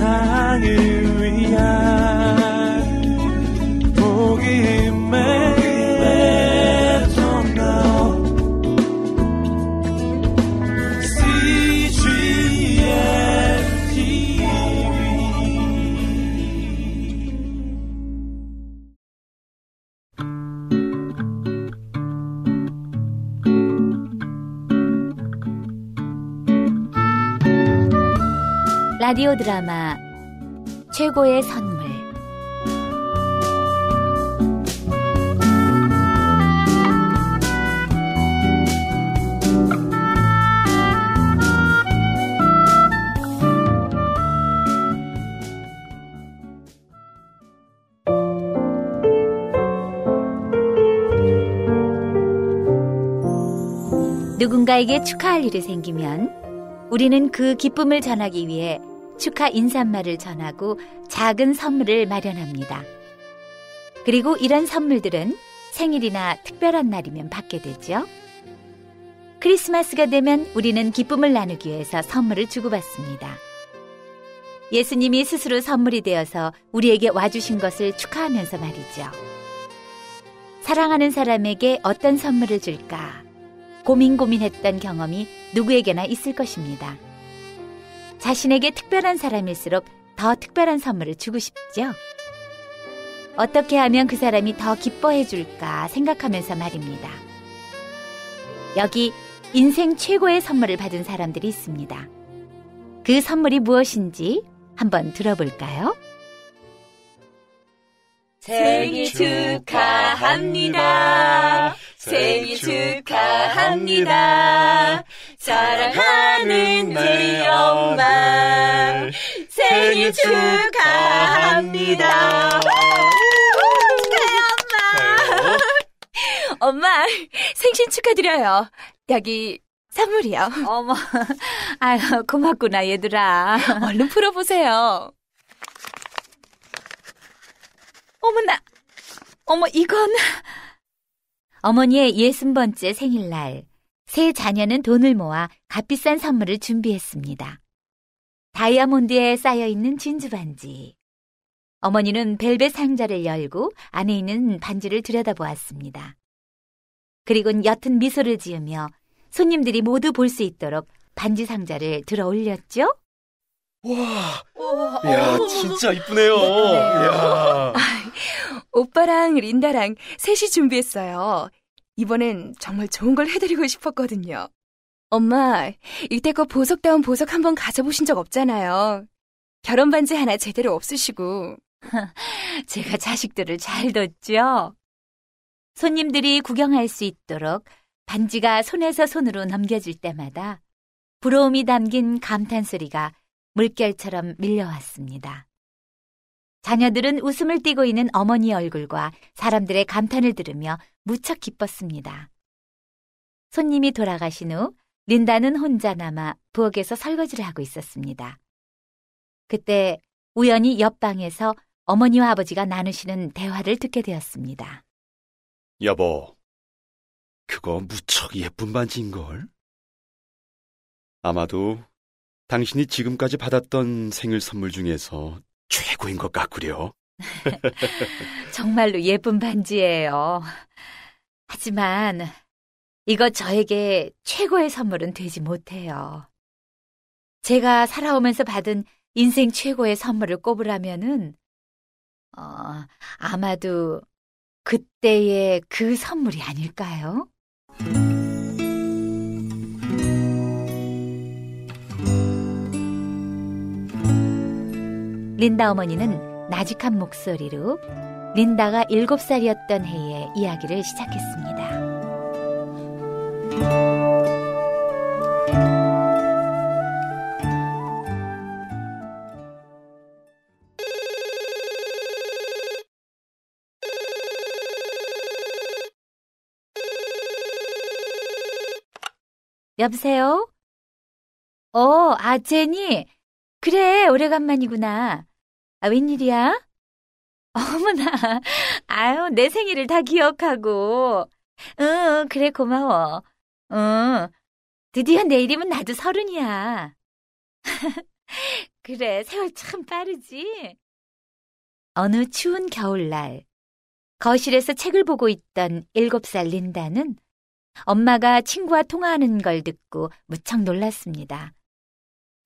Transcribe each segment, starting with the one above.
세상을 라디오 드라마 최고의 선물. 누군가에게 축하할 일이 생기면 우리는 그 기쁨을 전하기 위해 축하 인사말을 전하고 작은 선물을 마련합니다. 그리고 이런 선물들은 생일이나 특별한 날이면 받게 되죠. 크리스마스가 되면 우리는 기쁨을 나누기 위해서 선물을 주고받습니다. 예수님이 스스로 선물이 되어서 우리에게 와주신 것을 축하하면서 말이죠. 사랑하는 사람에게 어떤 선물을 줄까 고민 고민했던 경험이 누구에게나 있을 것입니다. 자신에게 특별한 사람일수록 더 특별한 선물을 주고 싶죠. 어떻게 하면 그 사람이 더 기뻐해 줄까 생각하면서 말입니다. 여기 인생 최고의 선물을 받은 사람들이 있습니다. 그 선물이 무엇인지 한번 들어볼까요? 생일 축하합니다. 생일 축하합니다. 사랑하는 우리 엄마. 생일 축하합니다. 축하해요, 엄마. 엄마, 생신 축하드려요. 여기 선물이요. 어머, 아유, 고맙구나, 얘들아. 얼른 풀어보세요. 어머나, 어머, 이건. 어머니의 예순 번째 생일날, 세 자녀는 돈을 모아 값비싼 선물을 준비했습니다. 다이아몬드에 쌓여있는 진주 반지. 어머니는 벨벳 상자를 열고 안에 있는 반지를 들여다보았습니다. 그리곤 옅은 미소를 지으며 손님들이 모두 볼 수 있도록 반지 상자를 들어 올렸죠? 와, 야, 진짜 이쁘네요. 야. 오빠랑 린다랑 셋이 준비했어요. 이번엔 정말 좋은 걸 해드리고 싶었거든요. 엄마, 이때껏 보석다운 보석 한번 가져보신 적 없잖아요. 결혼 반지 하나 제대로 없으시고. 제가 자식들을 잘 뒀죠? 손님들이 구경할 수 있도록 반지가 손에서 손으로 넘겨질 때마다 부러움이 담긴 감탄 소리가 물결처럼 밀려왔습니다. 자녀들은 웃음을 띠고 있는 어머니 얼굴과 사람들의 감탄을 들으며 무척 기뻤습니다. 손님이 돌아가신 후 린다는 혼자 남아 부엌에서 설거지를 하고 있었습니다. 그때 우연히 옆방에서 어머니와 아버지가 나누시는 대화를 듣게 되었습니다. 여보, 그거 무척 예쁜 반지인걸? 아마도 당신이 지금까지 받았던 생일 선물 중에서 최고인 것 같구려. 정말로 예쁜 반지예요. 하지만 이거 저에게 최고의 선물은 되지 못해요. 제가 살아오면서 받은 인생 최고의 선물을 꼽으라면은 어, 아마도 그때의 그 선물이 아닐까요? 린다 어머니는 나직한 목소리로 린다가 일곱 살이었던 해의 이야기를 시작했습니다. 여보세요? 어, 아, 제니. 그래, 오래간만이구나. 아, 웬일이야? 어머나, 아유, 내 생일을 다 기억하고. 응, 그래, 고마워. 응, 드디어 내일이면 나도 서른이야. 그래, 세월 참 빠르지. 어느 추운 겨울날, 거실에서 책을 보고 있던 일곱 살 린다는 엄마가 친구와 통화하는 걸 듣고 무척 놀랐습니다.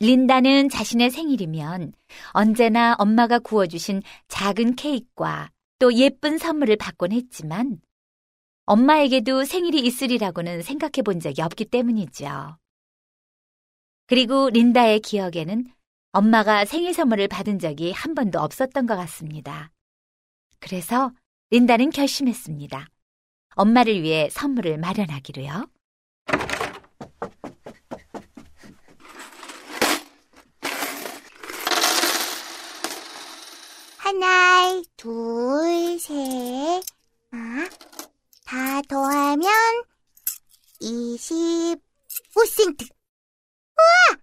린다는 자신의 생일이면 언제나 엄마가 구워주신 작은 케이크와 또 예쁜 선물을 받곤 했지만 엄마에게도 생일이 있으리라고는 생각해 본 적이 없기 때문이죠. 그리고 린다의 기억에는 엄마가 생일 선물을 받은 적이 한 번도 없었던 것 같습니다. 그래서 린다는 결심했습니다. 엄마를 위해 선물을 마련하기로요. 하나, 둘, 셋, 아, 다 더하면 25센트. 우와!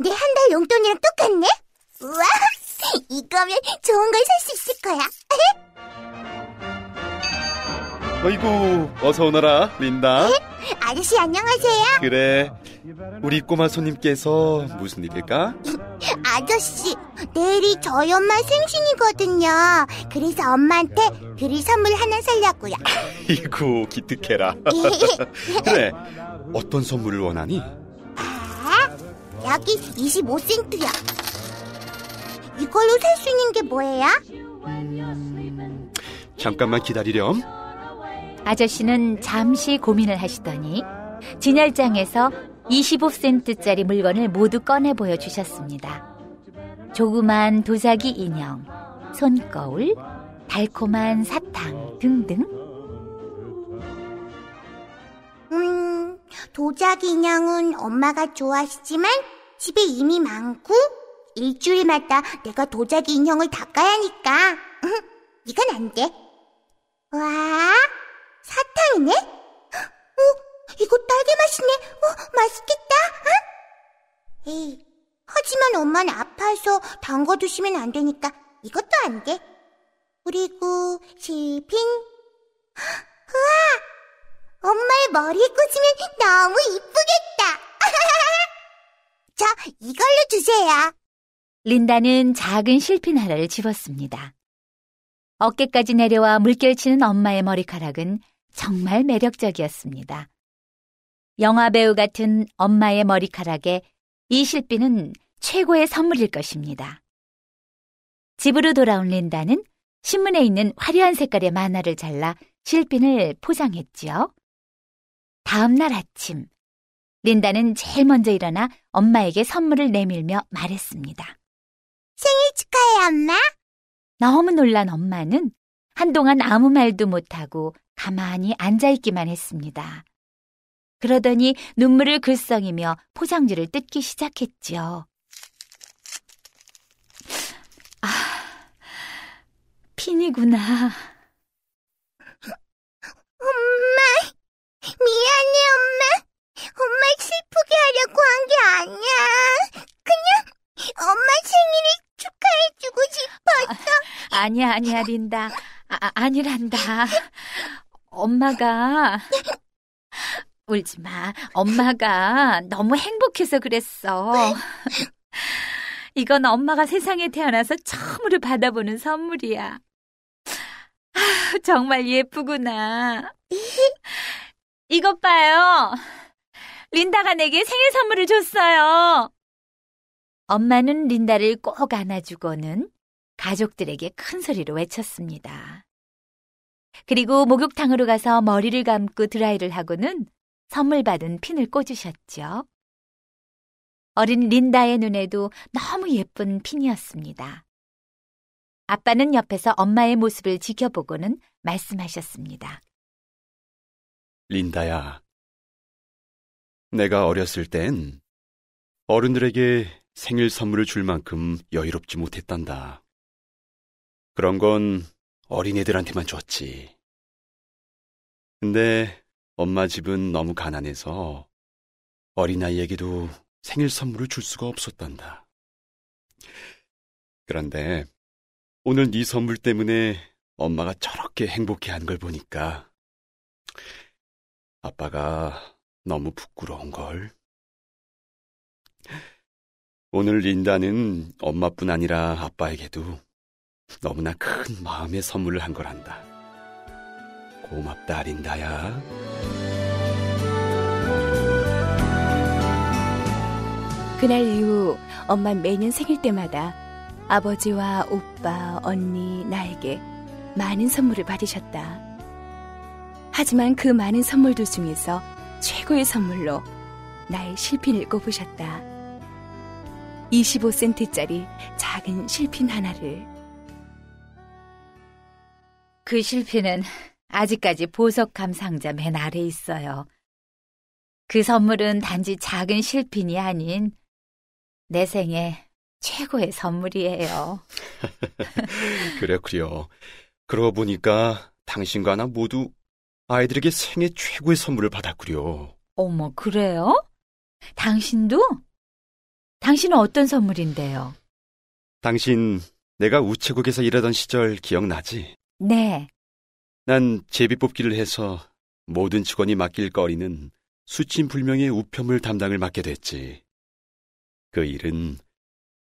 내 한 달 용돈이랑 똑같네? 우와! 이거면 좋은 걸 살 수 있을 거야. 어이구, 어서 오너라, 린다. 아저씨 안녕하세요. 그래, 우리 꼬마 손님께서 무슨 일일까? 아저씨, 내일이 저희 엄마 생신이거든요. 그래서 엄마한테 드릴 선물 하나 살려고요. 이구, 기특해라. 그래, 어떤 선물을 원하니? 아, 여기 25센트야. 이걸로 살 수 있는 게 뭐예요? 잠깐만 기다리렴. 아저씨는 잠시 고민을 하시더니 진열장에서 25센트짜리 물건을 모두 꺼내 보여주셨습니다. 조그만 도자기 인형, 손거울, 달콤한 사탕 등등. 음, 도자기 인형은 엄마가 좋아하시지만 집에 이미 많고 일주일마다 내가 도자기 인형을 닦아야 하니까 이건 안 돼. 와, 사탕이네? 어, 이거 딸기 맛이네. 어, 맛있겠다. 응? 에이, 하지만 엄마는 아파서 담궈 두시면 안 되니까 이것도 안 돼. 그리고 실핀. 우와, 엄마의 머리에 꽂으면 너무 이쁘겠다. 저 이걸로 주세요. 린다는 작은 실핀 하나를 집었습니다. 어깨까지 내려와 물결치는 엄마의 머리카락은 정말 매력적이었습니다. 영화 배우 같은 엄마의 머리카락에 이 실핀은 최고의 선물일 것입니다. 집으로 돌아온 린다는 신문에 있는 화려한 색깔의 만화를 잘라 실핀을 포장했지요. 다음 날 아침, 린다는 제일 먼저 일어나 엄마에게 선물을 내밀며 말했습니다. 생일 축하해, 엄마. 너무 놀란 엄마는 한동안 아무 말도 못하고 가만히 앉아있기만 했습니다. 그러더니 눈물을 글썽이며 포장지를 뜯기 시작했지요. 아, 핀이구나. 엄마, 미안해, 엄마. 엄마 슬프게 하려고 한 게 아니야. 그냥 엄마 생일을 축하해주고 싶었어. 아니야, 아니야, 린다. 아, 아, 아니란다. 엄마가. 울지 마. 엄마가 너무 행복해서 그랬어. 이건 엄마가 세상에 태어나서 처음으로 받아보는 선물이야. 아, 정말 예쁘구나. 이것 봐요. 린다가 내게 생일 선물을 줬어요. 엄마는 린다를 꼭 안아주고는 가족들에게 큰 소리로 외쳤습니다. 그리고 목욕탕으로 가서 머리를 감고 드라이를 하고는 선물 받은 핀을 꽂으셨죠. 어린 린다의 눈에도 너무 예쁜 핀이었습니다. 아빠는 옆에서 엄마의 모습을 지켜보고는 말씀하셨습니다. 린다야. 내가 어렸을 땐 어른들에게 생일 선물을 줄 만큼 여유롭지 못했단다. 그런 건 어린애들한테만 줬지. 근데 엄마 집은 너무 가난해서 어린아이에게도 생일 선물을 줄 수가 없었단다. 그런데 오늘 네 선물 때문에 엄마가 저렇게 행복해한 걸 보니까 아빠가 너무 부끄러운 걸. 오늘 린다는 엄마뿐 아니라 아빠에게도 너무나 큰 마음의 선물을 한 거란다. 고맙다, 린다야. 그날 이후 엄만 매년 생일 때마다 아버지와 오빠, 언니, 나에게 많은 선물을 받으셨다. 하지만 그 많은 선물들 중에서 최고의 선물로 나의 실핀을 꼽으셨다. 25센트짜리 작은 실핀 하나를 그 실핀은 아직까지 보석 감 상자 맨 아래에 있어요. 그 선물은 단지 작은 실핀이 아닌 내 생애 최고의 선물이에요. 그렇구려. 그러고 보니까 당신과 나 모두 아이들에게 생애 최고의 선물을 받았구려. 어머, 그래요? 당신도? 당신은 어떤 선물인데요? 당신 내가 우체국에서 일하던 시절 기억나지? 네, 난 제비 뽑기를 해서 모든 직원이 맡길 거리는 수침불명의 우편물 담당을 맡게 됐지. 그 일은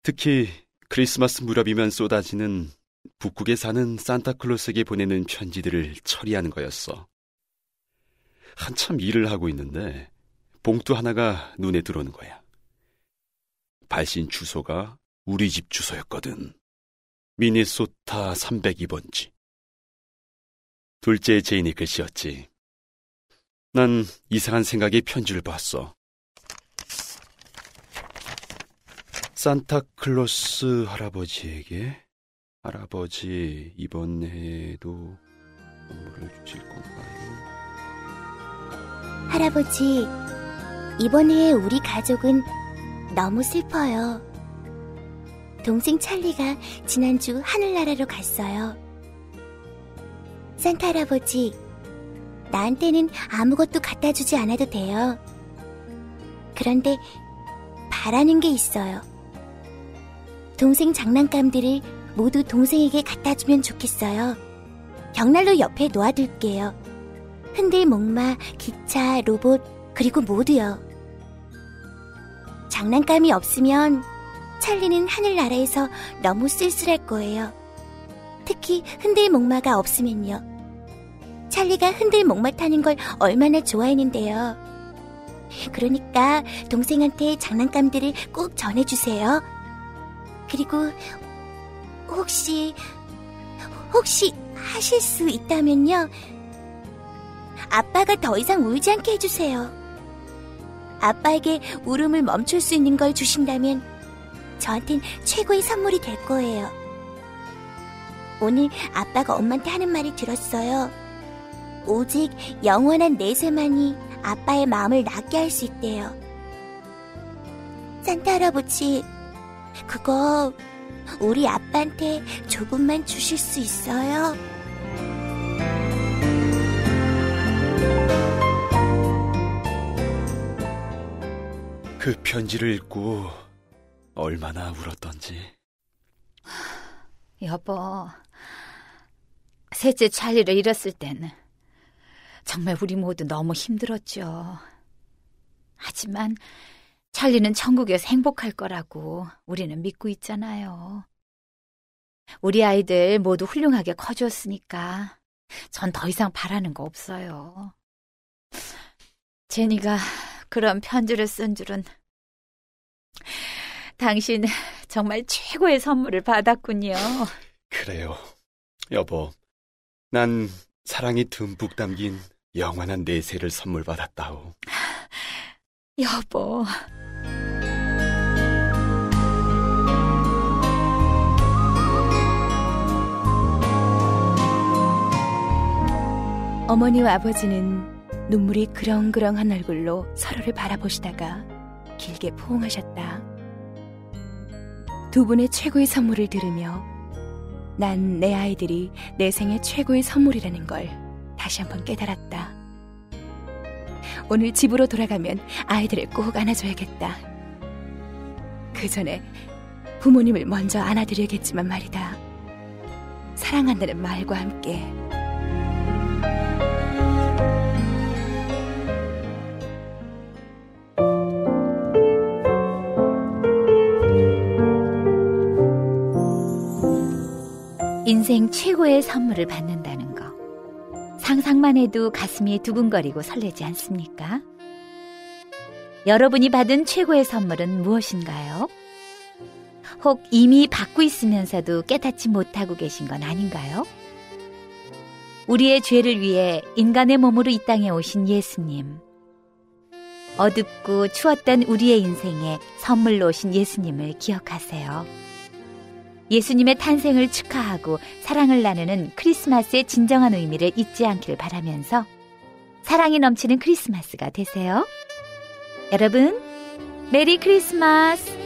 특히 크리스마스 무렵이면 쏟아지는 북극에 사는 산타클로스에게 보내는 편지들을 처리하는 거였어. 한참 일을 하고 있는데 봉투 하나가 눈에 들어오는 거야. 발신 주소가 우리 집 주소였거든. 미네소타 302번지. 둘째 제인의 글씨였지. 난 이상한 생각에 편지를 봤어. 산타클로스 할아버지에게 할아버지 이번 해에도 선물을 주실 건가요? 할아버지, 이번에 우리 가족은 너무 슬퍼요. 동생 찰리가 지난주 하늘나라로 갔어요. 산타 할아버지, 나한테는 아무것도 갖다 주지 않아도 돼요. 그런데 바라는 게 있어요. 동생 장난감들을 모두 동생에게 갖다 주면 좋겠어요. 벽난로 옆에 놓아둘게요. 흔들 목마, 기차, 로봇, 그리고 모두요. 장난감이 없으면 찰리는 하늘나라에서 너무 쓸쓸할 거예요. 특히 흔들 목마가 없으면요. 찰리가 흔들 목마 타는 걸 얼마나 좋아했는데요. 그러니까 동생한테 장난감들을 꼭 전해주세요. 그리고 혹시 혹시 하실 수 있다면요. 아빠가 더 이상 울지 않게 해주세요. 아빠에게 울음을 멈출 수 있는 걸 주신다면 저한텐 최고의 선물이 될 거예요. 오늘 아빠가 엄마한테 하는 말을 들었어요. 오직 영원한 내세만이 아빠의 마음을 낫게 할 수 있대요. 산타 할아버지, 그거 우리 아빠한테 조금만 주실 수 있어요? 그 편지를 읽고 얼마나 울었던지. 여보. 셋째 찰리를 잃었을 때는 정말 우리 모두 너무 힘들었죠. 하지만 찰리는 천국에서 행복할 거라고 우리는 믿고 있잖아요. 우리 아이들 모두 훌륭하게 커졌으니까 전 더 이상 바라는 거 없어요. 제니가 그런 편지를 쓴 줄은 당신 정말 최고의 선물을 받았군요. 그래요. 여보, 난 사랑이 듬뿍 담긴 영원한 내세를 선물 받았다오. 여보. 어머니와 아버지는 눈물이 그렁그렁한 얼굴로 서로를 바라보시다가 길게 포옹하셨다. 두 분의 최고의 선물을 들으며 난 내 아이들이 내 생애 최고의 선물이라는 걸 다시 한번 깨달았다. 오늘 집으로 돌아가면 아이들을 꼭 안아줘야겠다. 그 전에 부모님을 먼저 안아드려야겠지만 말이다. 사랑한다는 말과 함께 인생 최고의 선물을 받는다는 거. 상상만 해도 가슴이 두근거리고 설레지 않습니까? 여러분이 받은 최고의 선물은 무엇인가요? 혹 이미 받고 있으면서도 깨닫지 못하고 계신 건 아닌가요? 우리의 죄를 위해 인간의 몸으로 이 땅에 오신 예수님. 어둡고 추웠던 우리의 인생에 선물로 오신 예수님을 기억하세요. 예수님의 탄생을 축하하고 사랑을 나누는 크리스마스의 진정한 의미를 잊지 않기를 바라면서 사랑이 넘치는 크리스마스가 되세요. 여러분, 메리 크리스마스!